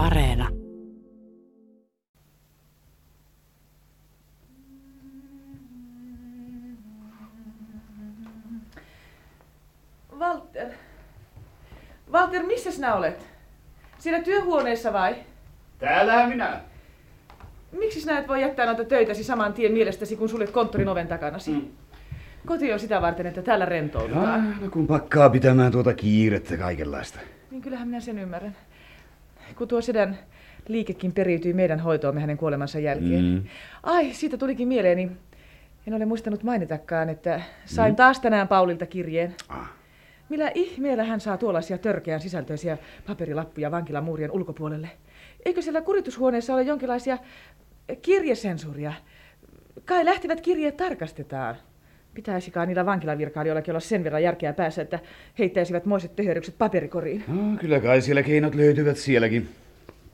Areena. Walter. Walter, missä sinä olet? Siellä työhuoneessa vai? Täällähän minä. Miksi sinä et voi jättää noita töitäsi saman tien mielestäsi, kun suljet konttorin oven takanasi? Mm. Koti on sitä varten, että täällä rentoudutaan. no kun pakkaa pitämään tuota kiirettä kaikenlaista. Niin kyllähän minä sen ymmärrän. Kun tuo sedän liikekin periytyi meidän hoitoomme hänen kuolemansa jälkeen. Mm. Ai, siitä tulikin mieleeni. En ole muistanut mainitakaan, että sain mm. taas tänään Paulilta kirjeen. Ah. Millä ihmeellä hän saa tuollaisia törkeän sisältöisiä paperilappuja vankilamuurien ulkopuolelle? Eikö siellä kuritushuoneessa ole jonkinlaisia kirjesensuuria? Kai lähtevät kirjeet tarkastetaan. Pitäisikään niillä vankilavirkailijoillakin olla sen verran järkeä päässä, että heittäisivät moiset töhörykset paperikoriin? No, kyllä kai siellä keinot löytyvät sielläkin.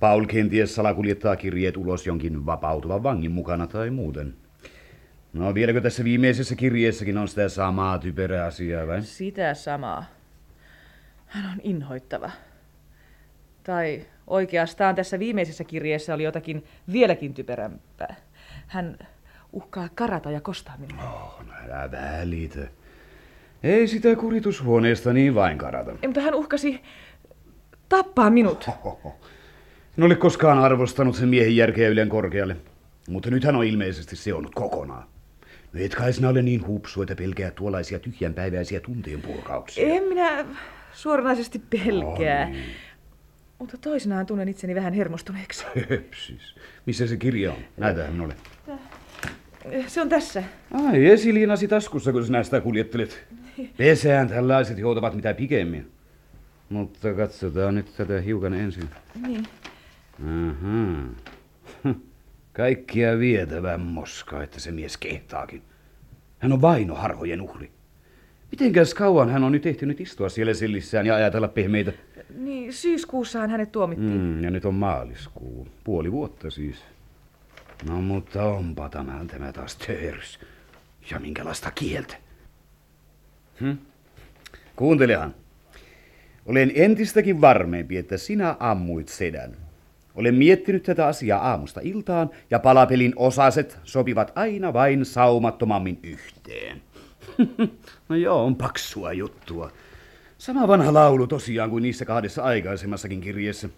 Paul kenties salakuljettaa kirjeet ulos jonkin vapautuvan vangin mukana tai muuten. No vieläkö tässä viimeisessä kirjeessäkin on sitä samaa typerää asiaa vai? Sitä samaa. Hän on inhoittava. Tai oikeastaan tässä viimeisessä kirjeessä oli jotakin vieläkin typerämpää. Hän uhkaa karata ja kostaa minua. Oh, no älä välitä. Ei sitä kuritushuoneesta niin vain karata. Ei, mutta hän uhkasi tappaa minut. Ohoho. En ole koskaan arvostanut sen miehen järkeä ylen korkealle. Mutta nyt hän on ilmeisesti seonnut kokonaan. No et kai sinä ole niin hupsu, että pelkää tuollaisia tyhjänpäiväisiä tunteen purkauksia. En minä suoranaisesti pelkää. Oh, niin. Mutta toisinaan tunnen itseni vähän hermostuneeksi. Höpsis. Missä se kirja on? Näytähän minulle. Se on tässä. Ai, esiliinasi taskussa, kun sinä sitä kuljettelet. Pesään tällaiset joutavat mitä pikemmin. Mutta katsotaan nyt tätä hiukan ensin. Niin. Aha. Kaikkia vietävän moska, että se mies kehtaakin. Hän on vainoharhojen uhri. Mitenkäs kauan hän on nyt ehtinyt istua siellä sillissään ja ajatella pehmeitä? Niin, syyskuussahan hänet tuomittiin. Mm, ja nyt on maaliskuu. Puoli vuotta siis. No mutta onpa tämä, tämä taas törs. Ja minkälaista kieltä. Hm? Kuuntelehan. Olen entistäkin varmempi, että sinä ammuit sedän. Olen miettinyt tätä asiaa aamusta iltaan ja palapelin osaset sopivat aina vain saumattomammin yhteen. no joo, on paksua juttua. Sama vanha laulu tosiaan kuin niissä kahdessa aikaisemmassakin kirjeessä.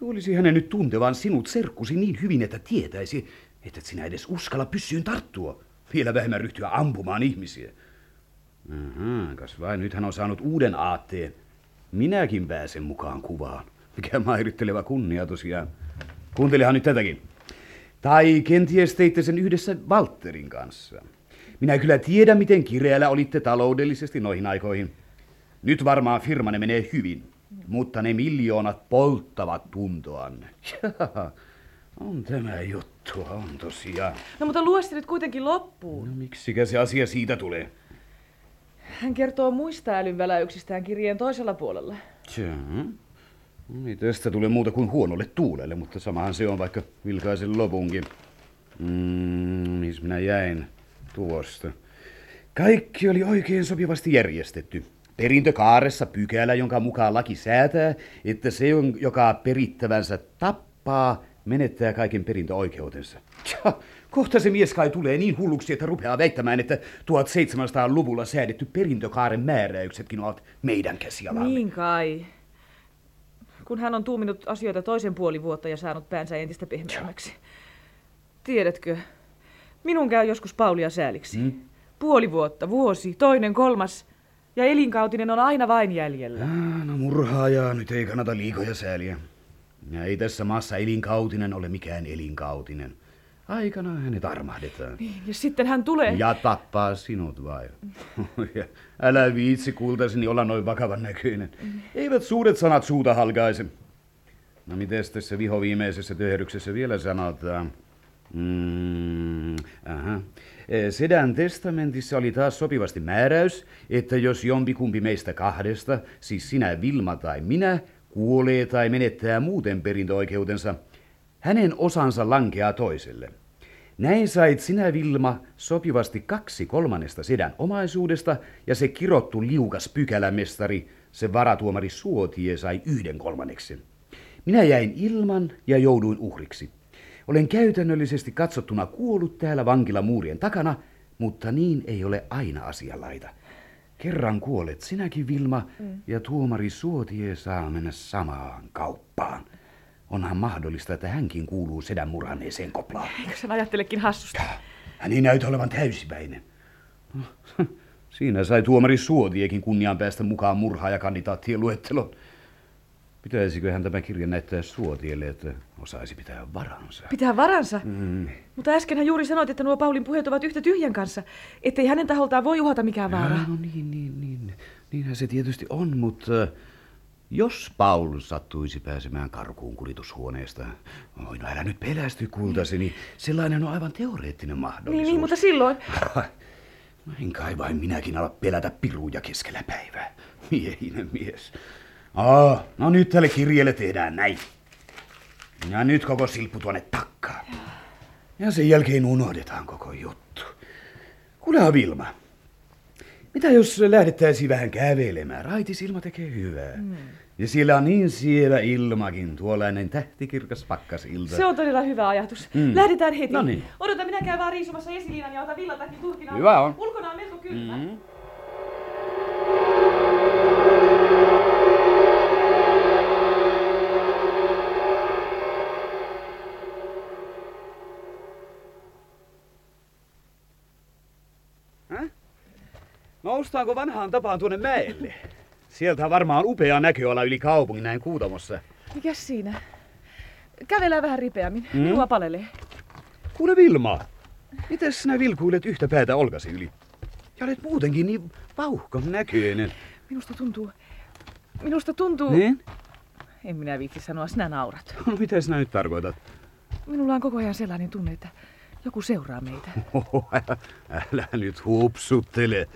Luulisi hänen nyt tuntevan sinut serkkusi niin hyvin, että tietäisi, että sinä edes uskalla pyssyyn tarttua. Vielä vähemmän ryhtyä ampumaan ihmisiä. Aha, kas vain, nyt hän on saanut uuden aatteen. Minäkin pääsen mukaan kuvaan. Mikä mairitteleva kunnia tosiaan. Kuuntelehan nyt tätäkin. Tai kenties teitte sen yhdessä Walterin kanssa. Minä kyllä tiedän, miten kireällä olitte taloudellisesti noihin aikoihin. Nyt varmaan firmanne menee hyvin, mutta ne miljoonat polttavat tuntoanne. on tämä juttu, on tosiaan. No mutta luosti nyt kuitenkin loppuun. No miksikä se asia siitä tulee? Hän kertoo muista älynväläyksistään kirjeen toisella puolella. Tja. Ei tästä tule muuta kuin huonolle tuulelle, mutta samahan se on vaikka vilkaisen lopunkin. Mm, missä minä jäin tuosta. Kaikki oli oikein sopivasti järjestetty. Perintökaaressa pykälä, jonka mukaan laki säätää, että se, joka perittävänsä tappaa, menettää kaiken perintöoikeutensa. Tja, kohta se mies kai tulee niin hulluksi, että rupeaa väittämään, että 1700-luvulla säädetty perintökaaren määräyksetkin ovat meidän käsialamme. Niin kai. Kun hän on tuuminut asioita toisen puoli vuotta ja saanut päänsä entistä pehmeämmäksi. Tiedätkö, minun käy joskus Paulia sääliksi. Hmm? Puoli vuotta, vuosi, toinen, kolmas. Ja elinkautinen on aina vain jäljellä. Ah, no murhaajaa nyt ei kannata liikoja sääliä. Ja ei tässä maassa elinkautinen ole mikään elinkautinen. Aikana hänet armahdetaan. Niin, ja sitten hän tulee... Ja tappaa sinut vai? älä viitsi kultaseni olla noin vakavan näköinen. Eivät suuret sanat suuta halkaise. No miten tässä viho viimeisessä töhdyksessä vielä sanotaan? Mm, aha. E, Sedän testamentissa oli taas sopivasti määräys, että jos jompikumpi meistä kahdesta, siis sinä Vilma tai minä, kuolee tai menettää muuten perintöoikeutensa, hänen osansa lankeaa toiselle. Näin sait sinä, Vilma, sopivasti kaksi kolmannesta sedän omaisuudesta ja se kirottu liukas pykälämestari, se varatuomari Suotie, sai yhden kolmanneksen. Minä jäin ilman ja jouduin uhriksi. Olen käytännöllisesti katsottuna kuollut täällä vankilamuurien takana, mutta niin ei ole aina asianlaita. Kerran kuolet sinäkin, Vilma, mm. ja tuomari Suotie saa mennä samaan kauppaan. Onhan mahdollista, että hänkin kuuluu sedän murhanneeseen koplaan. Eikö sen ajattelekin hassusta? Hän ei näytä olevan täysipäinen. Siinä sai tuomari Suotiekin kunnian päästä mukaan murhaajakandidaattien luettelon. Pitäisiköhän tämä kirja näyttää Suotielle, että osaisi pitää varansa? Pitää varansa? Mm. Mutta äskenhän juuri sanoit, että nuo Paulin puheet ovat yhtä tyhjän kanssa, ettei hänen taholtaan voi uhata mikään vaara. No niin, niin, niin. Niinhän se tietysti on, mutta jos Paul sattuisi pääsemään karkuun kuritushuoneesta, oi no älä nyt pelästy kultasi, niin sellainen on aivan teoreettinen mahdollisuus. Niin, niin mutta silloin... En kai vain minäkin ala pelätä piruja keskellä päivää. Miehinen mies. Aa, no nyt tälle kirjeelle tehdään näin. Ja nyt koko silppu tuonne takkaan. Ja sen jälkeen unohdetaan koko juttu. Kuulehan Vilma, mitä jos lähdettäisiin vähän kävelemään? Raitisilma tekee hyvää. Mm. Ja siellä on niin sievä ilmakin, tuollainen tähtikirkas pakkasilta. Se on todella hyvä ajatus. Mm. Lähdetään heti. No niin. Odota, minä käyn vaan riisumassa esiliinan ja otan villatakin turkin Hyvä on. Ulkona on melko kylmä. Mm. Noustaanko vanhaan tapaan tuonne mäelle? Sieltä varmaan upea näköala yli kaupungin näin Kuutamossa. Mikäs siinä? Kävelään vähän ripeämmin. Mm? Minua palelee. Kuule Vilma, miten sinä vilkuilet yhtä päätä olkasi yli? Ja olet muutenkin niin vauhkon näköinen. Minusta tuntuu... Minusta tuntuu... Niin? En minä viitsi sanoa, sinä naurat. No mitä sinä nyt tarkoitat? Minulla on koko ajan sellainen tunne, että joku seuraa meitä. Oho, älä, älä nyt hupsuttele.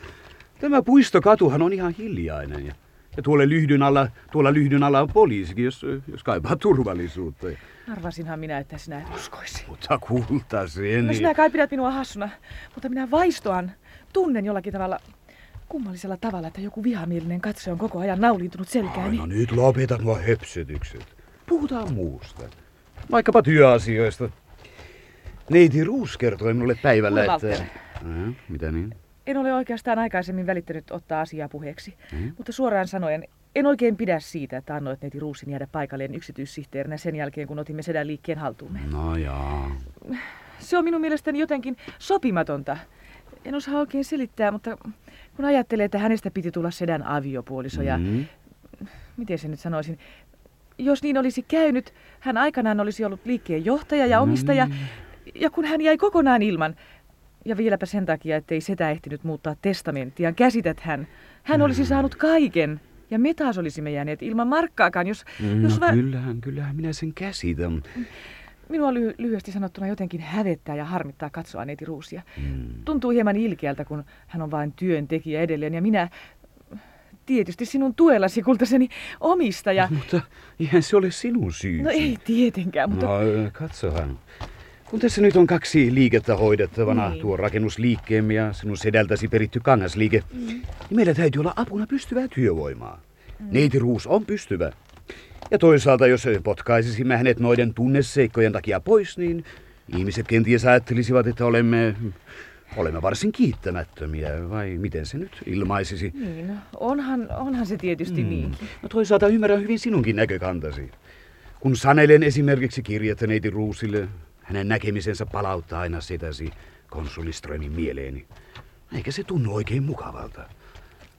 Tämä puistokatuhan on ihan hiljainen. Ja, ja tuolla lyhdyn alla, tuolla lyhdyn alla on poliisikin, jos, jos kaipaa turvallisuutta. Arvasinhan minä, että sinä et uskoisi. Mutta kultaseni. No sinä kai pidät minua hassuna, mutta minä vaistoan, tunnen jollakin tavalla kummallisella tavalla, että joku vihamielinen katse on koko ajan nauliintunut selkääni. no nyt lopeta nuo höpsytykset. Puhutaan muusta. Vaikkapa työasioista. Neiti Ruus kertoi minulle päivällä, että... Äh, mitä niin? En ole oikeastaan aikaisemmin välittänyt ottaa asiaa puheeksi, mm. mutta suoraan sanoen en oikein pidä siitä, että annoit neiti Ruusin jäädä paikalleen yksityissihteerinä sen jälkeen, kun otimme sedän liikkeen haltuumme. No jaa. Se on minun mielestäni jotenkin sopimatonta. En osaa oikein selittää, mutta kun ajattelee, että hänestä piti tulla sedän aviopuoliso ja... Mm. Miten se nyt sanoisin? Jos niin olisi käynyt, hän aikanaan olisi ollut liikkeen johtaja ja omistaja, mm. ja kun hän jäi kokonaan ilman, ja vieläpä sen takia, ettei setä ehtinyt muuttaa testamenttia. Käsität hän. Hän mm. olisi saanut kaiken. Ja me taas olisimme jääneet ilman markkaakaan, jos... No jos va- kyllähän, kyllähän minä sen käsitän. Minua ly- lyhyesti sanottuna jotenkin hävettää ja harmittaa katsoa neiti Ruusia. Mm. Tuntuu hieman ilkeältä, kun hän on vain työntekijä edelleen ja minä tietysti sinun tuellasi, kultaseni omistaja. Mutta eihän se ole sinun syysi. No ei tietenkään, mutta... No katsohan. Kun tässä nyt on kaksi liikettä hoidettavana, niin. tuo rakennusliikkeemme ja sinun sedältäsi peritty kangasliike, mm. niin meillä täytyy olla apuna pystyvää työvoimaa. Mm. Neiti Ruus on pystyvä. Ja toisaalta, jos potkaisisimme hänet noiden tunneseikkojen takia pois, niin ihmiset kenties ajattelisivat, että olemme, olemme varsin kiittämättömiä, vai miten se nyt ilmaisisi? Niin, onhan, onhan se tietysti mm. niin. No toisaalta ymmärrän hyvin sinunkin näkökantasi. Kun sanelen esimerkiksi kirjettä neiti Ruusille, hänen näkemisensä palauttaa aina sitäsi konsuliströmin mieleeni. Eikä se tunnu oikein mukavalta.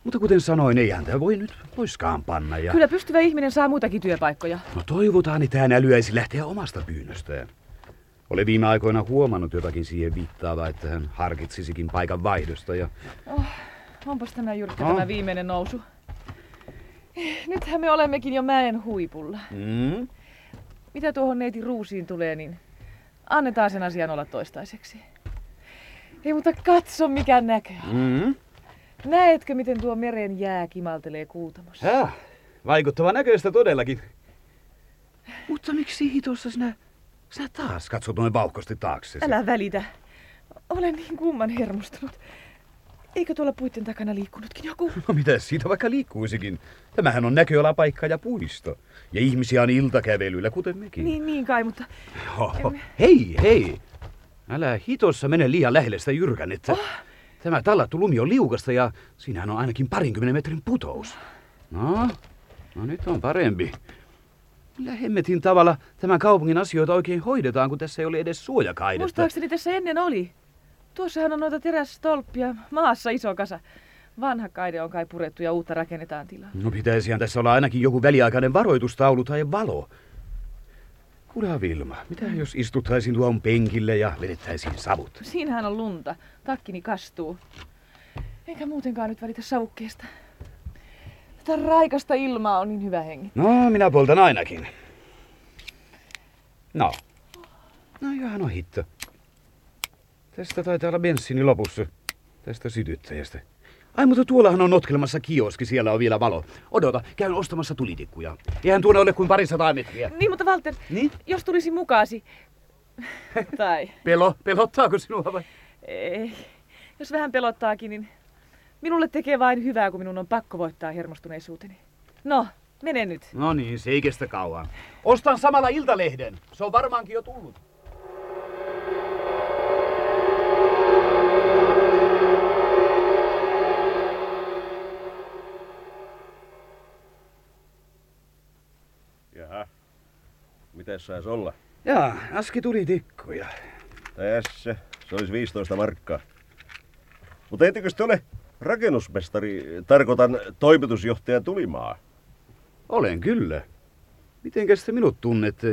Mutta kuten sanoin, ei häntä voi nyt poiskaan panna. Ja... Kyllä pystyvä ihminen saa muitakin työpaikkoja. No toivotaan, että hän älyäisi lähteä omasta pyynnöstään. Olen viime aikoina huomannut jotakin siihen viittaavaa, että hän harkitsisikin paikan vaihdosta. Ja... Oh, onpas tämä jyrkkä oh. tämä viimeinen nousu. Nythän me olemmekin jo mäen huipulla. Mm. Mitä tuohon neiti Ruusiin tulee, niin Annetaan sen asian olla toistaiseksi. Ei, mutta katso mikä näkö mm-hmm. Näetkö, miten tuo meren jää kimaltelee kuutamossa? Häh, vaikuttava näköistä todellakin. Mutta miksi hitossa sinä, sinä taas katsot noin vauhkosti taakse? Älä välitä. Olen niin kumman hermostunut. Eikö tuolla puitten takana liikkunutkin joku? No mitä siitä vaikka liikkuisikin? Tämähän on näköalapaikka ja puisto. Ja ihmisiä on iltakävelyillä, kuten mekin. Niin, niin kai, mutta... Oho. Hei, hei! Älä hitossa mene liian lähelle sitä jyrkännettä. Oh. Tämä tallattu lumi on liukasta ja siinähän on ainakin parinkymmenen metrin putous. No, no nyt on parempi. Millä hemmetin tavalla tämän kaupungin asioita oikein hoidetaan, kun tässä ei ole edes suojakaidetta? Muistaakseni tässä ennen oli. Tuossahan on noita terästolppia, maassa iso kasa. Vanha kaide on kai purettu ja uutta rakennetaan tilaa. No pitäisihän tässä olla ainakin joku väliaikainen varoitustaulu tai valo. Kuulehan Vilma, mitä jos istuttaisin tuon penkille ja vedettäisiin savut? Siinähän on lunta. Takkini kastuu. Enkä muutenkaan nyt välitä savukkeesta. Tätä raikasta ilmaa on niin hyvä hengi. No, minä poltan ainakin. No. No, johan on hitto. Tästä taitaa olla bensiini lopussa. Tästä sytyttäjästä. Ai, mutta tuollahan on notkelemassa kioski, siellä on vielä valo. Odota, käyn ostamassa tulitikkuja. Eihän tuonne ole kuin parisataa metriä. Niin, mutta Walter, Niin? jos tulisi mukaasi... tai Pelo, pelottaako sinua vai? ei. Jos vähän pelottaakin, niin minulle tekee vain hyvää, kun minun on pakko voittaa hermostuneisuuteni. No, mene nyt. No niin, se ei kestä kauan. Ostan samalla iltalehden. Se on varmaankin jo tullut. Mites sais olla? Jaa, Aski tuli tikkuja. Tässä. Se olisi 15 markkaa. Mutta ettekö te ole rakennusmestari, tarkoitan toimitusjohtaja Tulimaa? Olen kyllä. Mitenkäs te minut tunnette?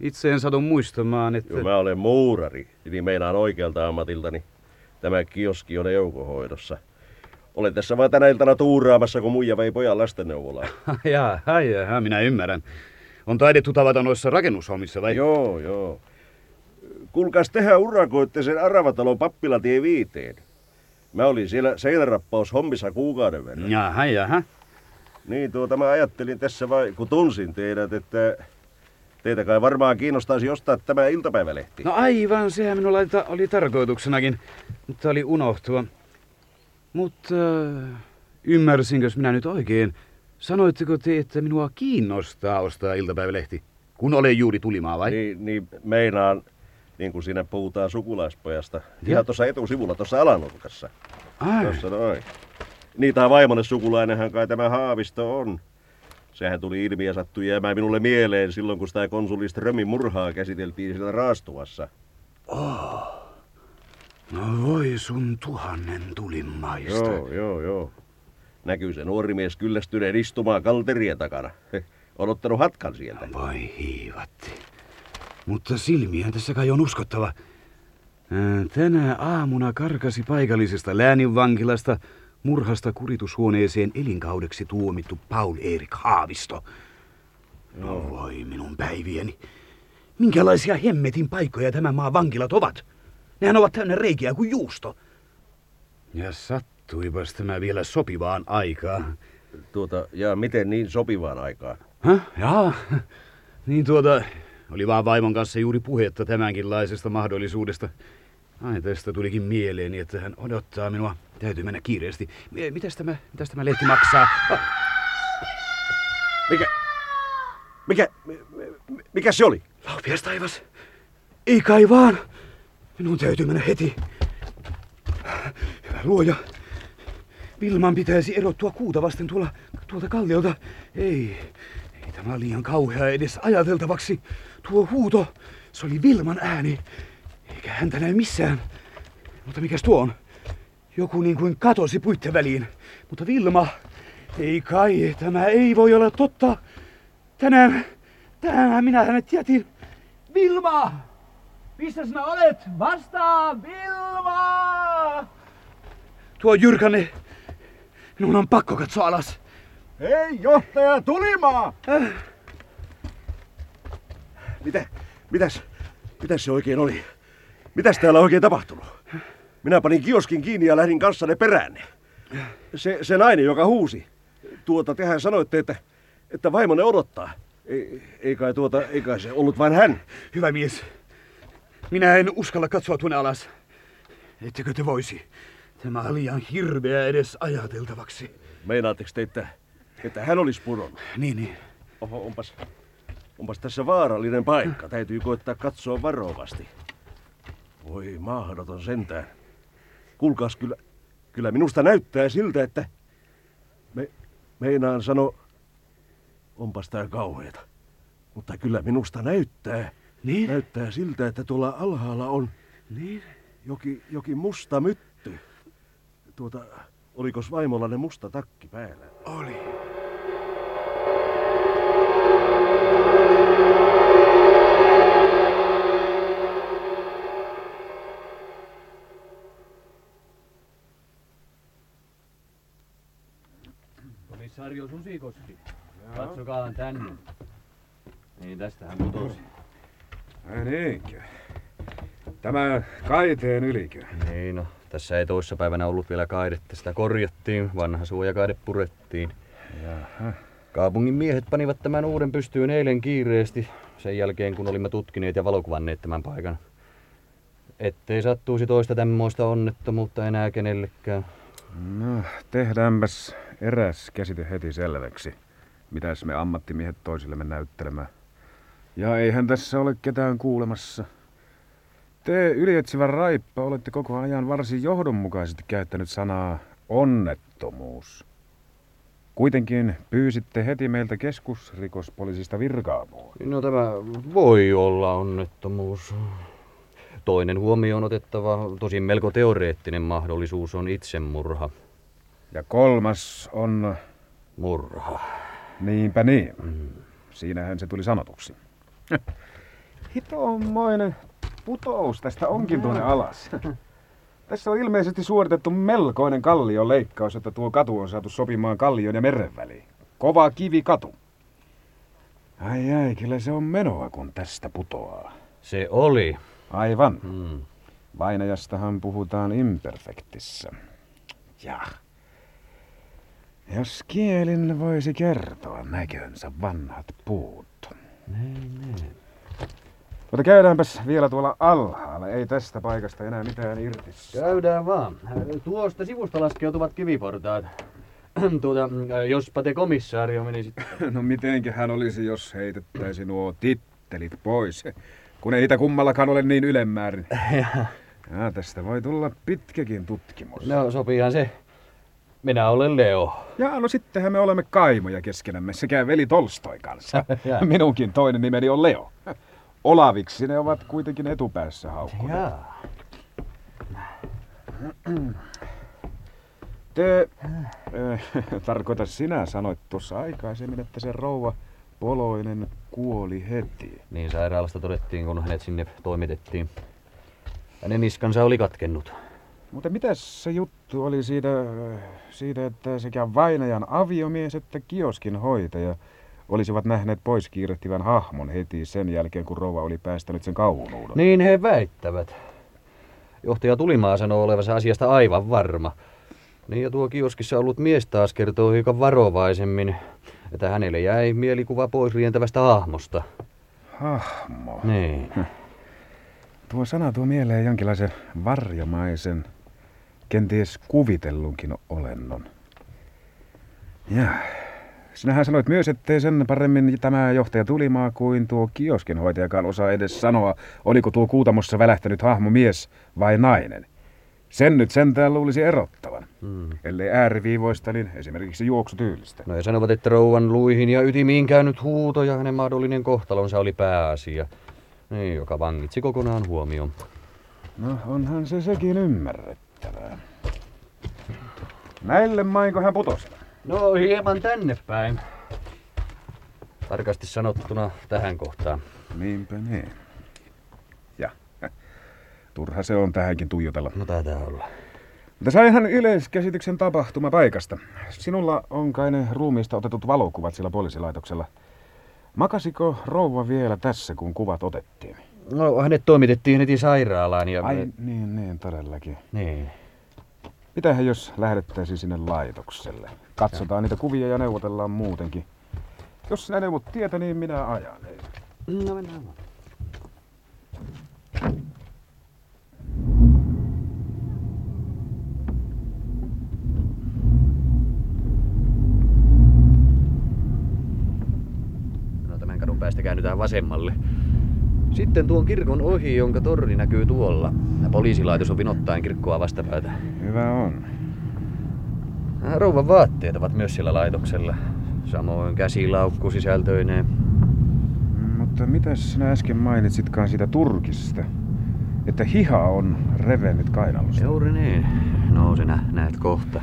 Itse en satu muistamaan, että... Joo, mä olen muurari, niin meinaan oikealta ammatiltani. Tämä kioski on joukohoidossa. Olen tässä vaan tänä iltana tuuraamassa, kun muija vei pojan lastenneuvolaan. jaa, ai, jaa, minä ymmärrän. On taidettu tavata noissa rakennushommissa, vai? joo, joo. Kuulkaas, tehän urakoitte sen Aravatalon pappilatie viiteen. Mä olin siellä seinärappaus hommissa kuukauden verran. Jaha, jaha. Niin, tuota mä ajattelin tässä vai, kun tunsin teidät, että teitä kai varmaan kiinnostaisi ostaa tämä iltapäivälehti. No aivan, sehän minulla oli, ta- oli tarkoituksenakin, mutta oli unohtua. Mutta äh, ymmärsinkös minä nyt oikein? Sanoitteko te, että minua kiinnostaa ostaa iltapäivälehti? Kun olen juuri tulimaa vai? Niin, niin meinaan, niin kuin siinä puhutaan sukulaispojasta. Ja? Ihan tuossa etusivulla, tuossa alanurkassa. Ai, Tuossa noin. Niin, tämä vaimonne sukulainenhan kai tämä Haavisto on. Sehän tuli ilmi ja sattui jäämään minulle mieleen silloin, kun sitä konsuli Strömin murhaa käsiteltiin siellä raastuvassa. no voi sun tuhannen tulimaista. Joo, joo, joo. Näkyy se nuori mies kyllästyneen istumaan kalterien takana. On ottanut hatkan sieltä. Voi hiivatti. Mutta silmiään tässä kai on uskottava. Tänä aamuna karkasi paikallisesta lääninvankilasta murhasta kuritushuoneeseen elinkaudeksi tuomittu Paul Erik Haavisto. No voi minun päivieni. Minkälaisia hemmetin paikkoja tämän maan vankilat ovat? Nehän ovat täynnä reikiä kuin juusto. Ja sattuipas tämä vielä sopivaan aikaan. Tuota, ja miten niin sopivaan aikaan? Häh? Jaa. Niin tuota, oli vaan vaimon kanssa juuri puhetta tämänkinlaisesta mahdollisuudesta. Ai tästä tulikin mieleeni, että hän odottaa minua. Täytyy mennä kiireesti. Mi- Mitäs tämä, mitäs tämä lehti maksaa? Ah, Mikä? Mikä? mi- mi- Mikä se oli? Laupias taivas. Ei kai vaan. Minun täytyy mennä heti. Hyvä luoja. Vilman pitäisi erottua kuuta vasten tuolla, tuolta kalliolta. Ei, ei tämä liian kauhea edes ajateltavaksi. Tuo huuto, se oli Vilman ääni. Eikä häntä näy missään. Mutta mikäs tuo on? Joku niin kuin katosi puitten väliin. Mutta Vilma, ei kai, tämä ei voi olla totta. Tänään, tänään minä hänet jätin. Vilma! Missä sinä olet? Vastaa, Vilma! Tuo Jyrkänne. Minun on pakko katsoa alas. Hei, johtaja Tulimaa! Äh, Mitä? Mitäs? Mitäs se oikein oli? Mitäs täällä oikein tapahtunut? Minä panin kioskin kiinni ja lähdin kanssanne peräänne. Se, se nainen, joka huusi. Tuota, tehän sanoitte, että, että vaimonne odottaa. Ei, ei kai tuota, ei kai se ollut vain hän. hyvä mies. Minä en uskalla katsoa tuonne alas. Ettekö te voisi? Tämä oli ihan hirveä edes ajateltavaksi. Meinaatteko te, että, että hän olisi pudonnut? Niin, niin. Oho, onpas, onpas tässä vaarallinen paikka. Täytyy koittaa katsoa varovasti. Voi mahdoton sentään. Kuulkaas, kyllä, kyllä minusta näyttää siltä, että... Me, meinaan sano... Onpas tää kauheeta. Mutta kyllä minusta näyttää. Niin? Näyttää siltä, että tuolla alhaalla on Niin? joki, joki musta mytty. Tuota, olikos vaimolla musta takki päällä? Oli. Komissario Susikoski. Katsokaa tänne. Niin, tästähän putosi. Ai niinkö? Tämä kaiteen ylikö? Niin, no, tässä ei toissapäivänä ollut vielä kaidetta. Sitä korjattiin, vanha suojakaide purettiin. Jaha. Kaupungin miehet panivat tämän uuden pystyyn eilen kiireesti, sen jälkeen kun olimme tutkineet ja valokuvanneet tämän paikan. Ettei sattuisi toista tämmöistä onnettomuutta enää kenellekään. No, tehdäänpäs eräs käsite heti selväksi. Mitäs me ammattimiehet toisillemme näyttelemään. Ja eihän tässä ole ketään kuulemassa. Te ylietsivä raippa olette koko ajan varsin johdonmukaisesti käyttänyt sanaa onnettomuus. Kuitenkin pyysitte heti meiltä keskusrikospoliisista virka-apua. No tämä voi olla onnettomuus. Toinen huomioon otettava, tosin melko teoreettinen mahdollisuus on itsemurha. Ja kolmas on... Murha. Niinpä niin. Siinähän se tuli sanotuksi. Hitomoinen putous tästä onkin tuonne alas. Tässä on ilmeisesti suoritettu melkoinen kallion leikkaus, että tuo katu on saatu sopimaan kallion ja meren väliin. Kova kivi katu. Ai ai, kyllä se on menoa, kun tästä putoaa. Se oli. Aivan. Mm. Vainajastahan puhutaan imperfektissä. Ja. Jos kielin voisi kertoa näkönsä vanhat puut. Niin, niin. Mutta käydäänpäs vielä tuolla alhaalla. Ei tästä paikasta enää mitään irti. Käydään vaan. Tuosta sivusta laskeutuvat kiviportaat. Tuota, jospa te komissaario menisit. No mitenköhän olisi, jos heitettäisi nuo tittelit pois, kun ei niitä kummallakaan ole niin ylemmäärin. Ja tästä voi tulla pitkäkin tutkimus. No sopiihan se. Minä olen Leo. Ja no sittenhän me olemme kaimoja keskenämme sekä veli Tolstoi kanssa. Minunkin toinen nimeni on Leo. Olaviksi ne ovat kuitenkin etupäässä haukkuneet. Jaa. Te, äh, tarkoita sinä sanoit tuossa aikaisemmin, että se rouva Poloinen kuoli heti. Niin sairaalasta todettiin, kun hänet sinne toimitettiin. Hänen niskansa oli katkennut. Mutta mitäs se juttu oli siitä, äh, siitä, että sekä vainajan aviomies että kioskin hoitaja olisivat nähneet pois kiirehtivän hahmon heti sen jälkeen, kun rouva oli päästänyt sen kauhunuudon? Niin he väittävät. Johtaja Tulimaa sanoo olevansa asiasta aivan varma. Niin ja tuo kioskissa ollut mies taas kertoo hiukan varovaisemmin, että hänelle jäi mielikuva pois rientävästä hahmosta. Hahmo. Niin. Tuo sana tuo mieleen jonkinlaisen varjomaisen, kenties kuvitellunkin olennon. Ja, sinähän sanoit myös, ettei sen paremmin tämä johtaja Tulimaa kuin tuo kioskinhoitajakaan osaa edes sanoa, oliko tuo kuutamossa välähtänyt hahmo mies vai nainen. Sen nyt sentään luulisi erottavan. Hmm. Ellei ääriviivoista, niin esimerkiksi juoksutyylistä. No he sanovat, että rouvan luihin ja ytimiin käynyt huuto ja hänen mahdollinen kohtalonsa oli pääasia. Niin, joka vangitsi kokonaan huomioon. No, onhan se sekin ymmärrettävää. Näille mainko hän putosi? No hieman tänne päin. Tarkasti sanottuna tähän kohtaan. Niinpä niin. Ja, turha se on tähänkin tuijotella. No taitaa olla. Mutta saihan yleiskäsityksen tapahtuma paikasta. Sinulla on kai ne ruumiista otetut valokuvat sillä poliisilaitoksella. Makasiko rouva vielä tässä, kun kuvat otettiin? No hänet toimitettiin heti sairaalaan ja... Ai niin, niin, todellakin. Niin. Mitähän jos lähdettäisiin sinne laitokselle? Katsotaan niitä kuvia ja neuvotellaan muutenkin. Jos sinä neuvot tietä, niin minä ajan. No mennään vaan. No tämän kadun päästä käännytään vasemmalle. Sitten tuon kirkon ohi, jonka torni näkyy tuolla. Poliisilaitos on vinottain kirkkoa vastapäätä. Hyvä on. Äh, Rouvan vaatteet ovat myös siellä laitoksella. Samoin käsilaukku sisältöineen. Mutta mitä sinä äsken mainitsitkaan siitä Turkista? Että hiha on revennyt kainalosta. Juuri niin. No se nä- näet kohta.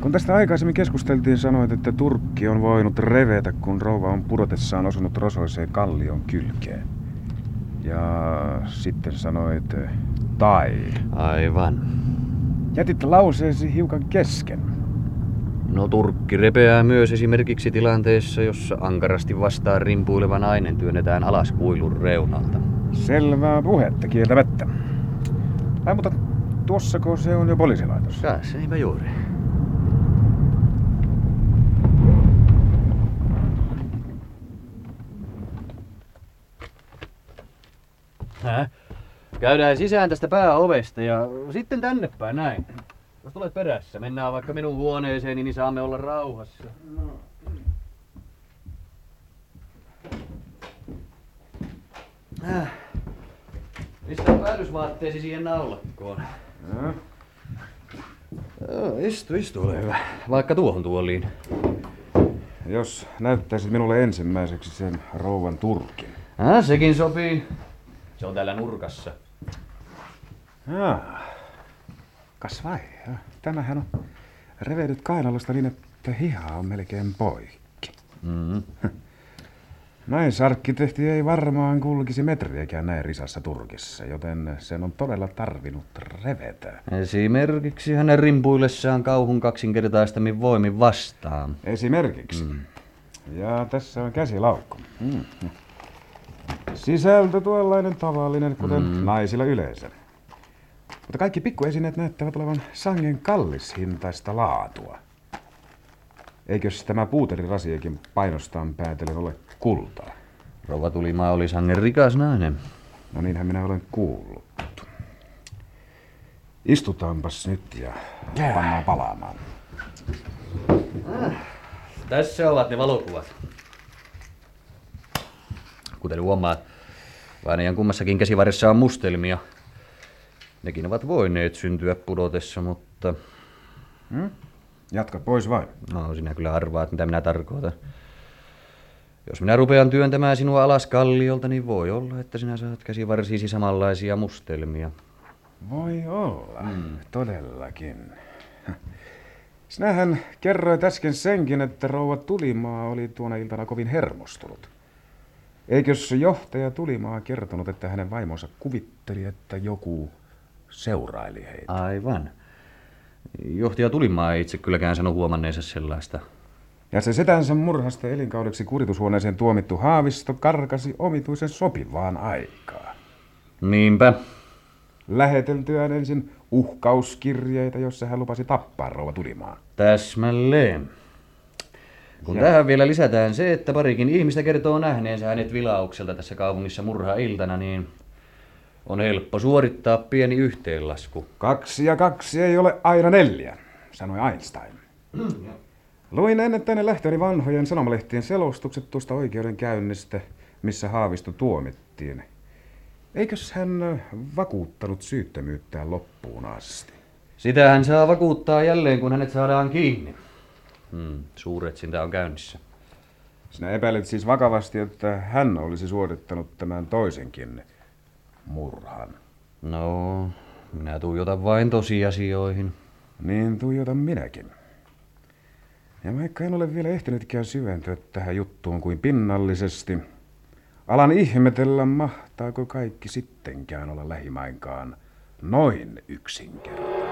Kun tästä aikaisemmin keskusteltiin, sanoit, että Turkki on voinut revetä, kun rouva on pudotessaan osunut rosoiseen kallion kylkeen. Ja sitten sanoit, tai. Aivan. Jätit lauseesi hiukan kesken. No Turkki repeää myös esimerkiksi tilanteessa, jossa ankarasti vastaan rimpuileva nainen työnnetään alas kuilun reunalta. Selvää puhetta kieltämättä. Ai, mutta tuossako se on jo poliisilaitos? Tässä niinpä juuri. Häh? Käydään sisään tästä pääovesta ja sitten tänne päin näin. Jos tulet perässä, mennään vaikka minun huoneeseeni, niin saamme olla rauhassa. Äh. Mistä on päällysvaatteesi siihen naulakkoon? Ja. Joo, istu, istu, ole hyvä. Vaikka tuohon tuoliin. Jos näyttäisit minulle ensimmäiseksi sen rouvan turkin. Ah, sekin sopii. Se on täällä nurkassa. Jaa. Kas vai, ja. tämähän on revenyt kainalosta niin, että hiha on melkein poikki. Mm. Näin sarkkitehti ei varmaan kulkisi metriäkään näin risassa Turkissa, joten sen on todella tarvinnut revetä. Esimerkiksi hänen rimpuillessaan kauhun kaksinkertaistamin voimin vastaan. Esimerkiksi. Mm. Ja tässä on käsilaukku. Mm. Sisältö tuollainen tavallinen, kuten mm. naisilla yleensä. Mutta kaikki pikkuesineet näyttävät olevan sangen kallishintaista laatua. Eikös tämä puuterirasiakin painostaan päätellen ole kultaa? Rova Tulimaa oli sangen rikas nainen. No niinhän minä olen kuullut. Istutaanpas nyt ja pannaan palaamaan. Tässä ovat ne valokuvat. Kuten huomaat, vainajan kummassakin käsivarressa on mustelmia. Nekin ovat voineet syntyä pudotessa, mutta... Hmm? Jatka pois vain. No, sinä kyllä arvaat, mitä minä tarkoitan. Jos minä rupean työntämään sinua alas kalliolta, niin voi olla, että sinä saat käsivarsiisi samanlaisia mustelmia. Voi olla, mm. todellakin. Sinähän kerroit äsken senkin, että rouva Tulimaa oli tuona iltana kovin hermostunut. Eikös johtaja Tulimaa kertonut, että hänen vaimonsa kuvitteli, että joku seuraili heitä? Aivan. Johtaja Tulimaa ei itse kylläkään sano huomanneensa sellaista. Ja se setänsä murhasta elinkaudeksi kuritushuoneeseen tuomittu Haavisto karkasi omituisen sopivaan aikaan. Niinpä. Läheteltyään ensin uhkauskirjeitä, jossa hän lupasi tappaa rouva Tulimaa. Täsmälleen. Kun Ja- tähän vielä lisätään se, että parikin ihmistä kertoo nähneensä hänet vilaukselta tässä kaupungissa murha-iltana, niin on helppo suorittaa pieni yhteenlasku. Kaksi ja kaksi ei ole aina neljä, sanoi Einstein. Luin ennen tänne lähtöni vanhojen sanomalehtien selostukset tuosta oikeudenkäynnistä, missä Haavisto tuomittiin. Eikös hän vakuuttanut syyttömyyttään loppuun asti? Sitä hän saa vakuuttaa jälleen, kun hänet saadaan kiinni. Hmm, suuretsintä on käynnissä. Sinä epäilet siis vakavasti, että hän olisi suorittanut tämän toisenkin murhan. No, minä tuijotan vain tosiasioihin. Niin tuijotan minäkin. Ja vaikka en ole vielä ehtinytkään syventyä tähän juttuun kuin pinnallisesti, alan ihmetellä, mahtaako kaikki sittenkään olla lähimainkaan noin yksinkertaista.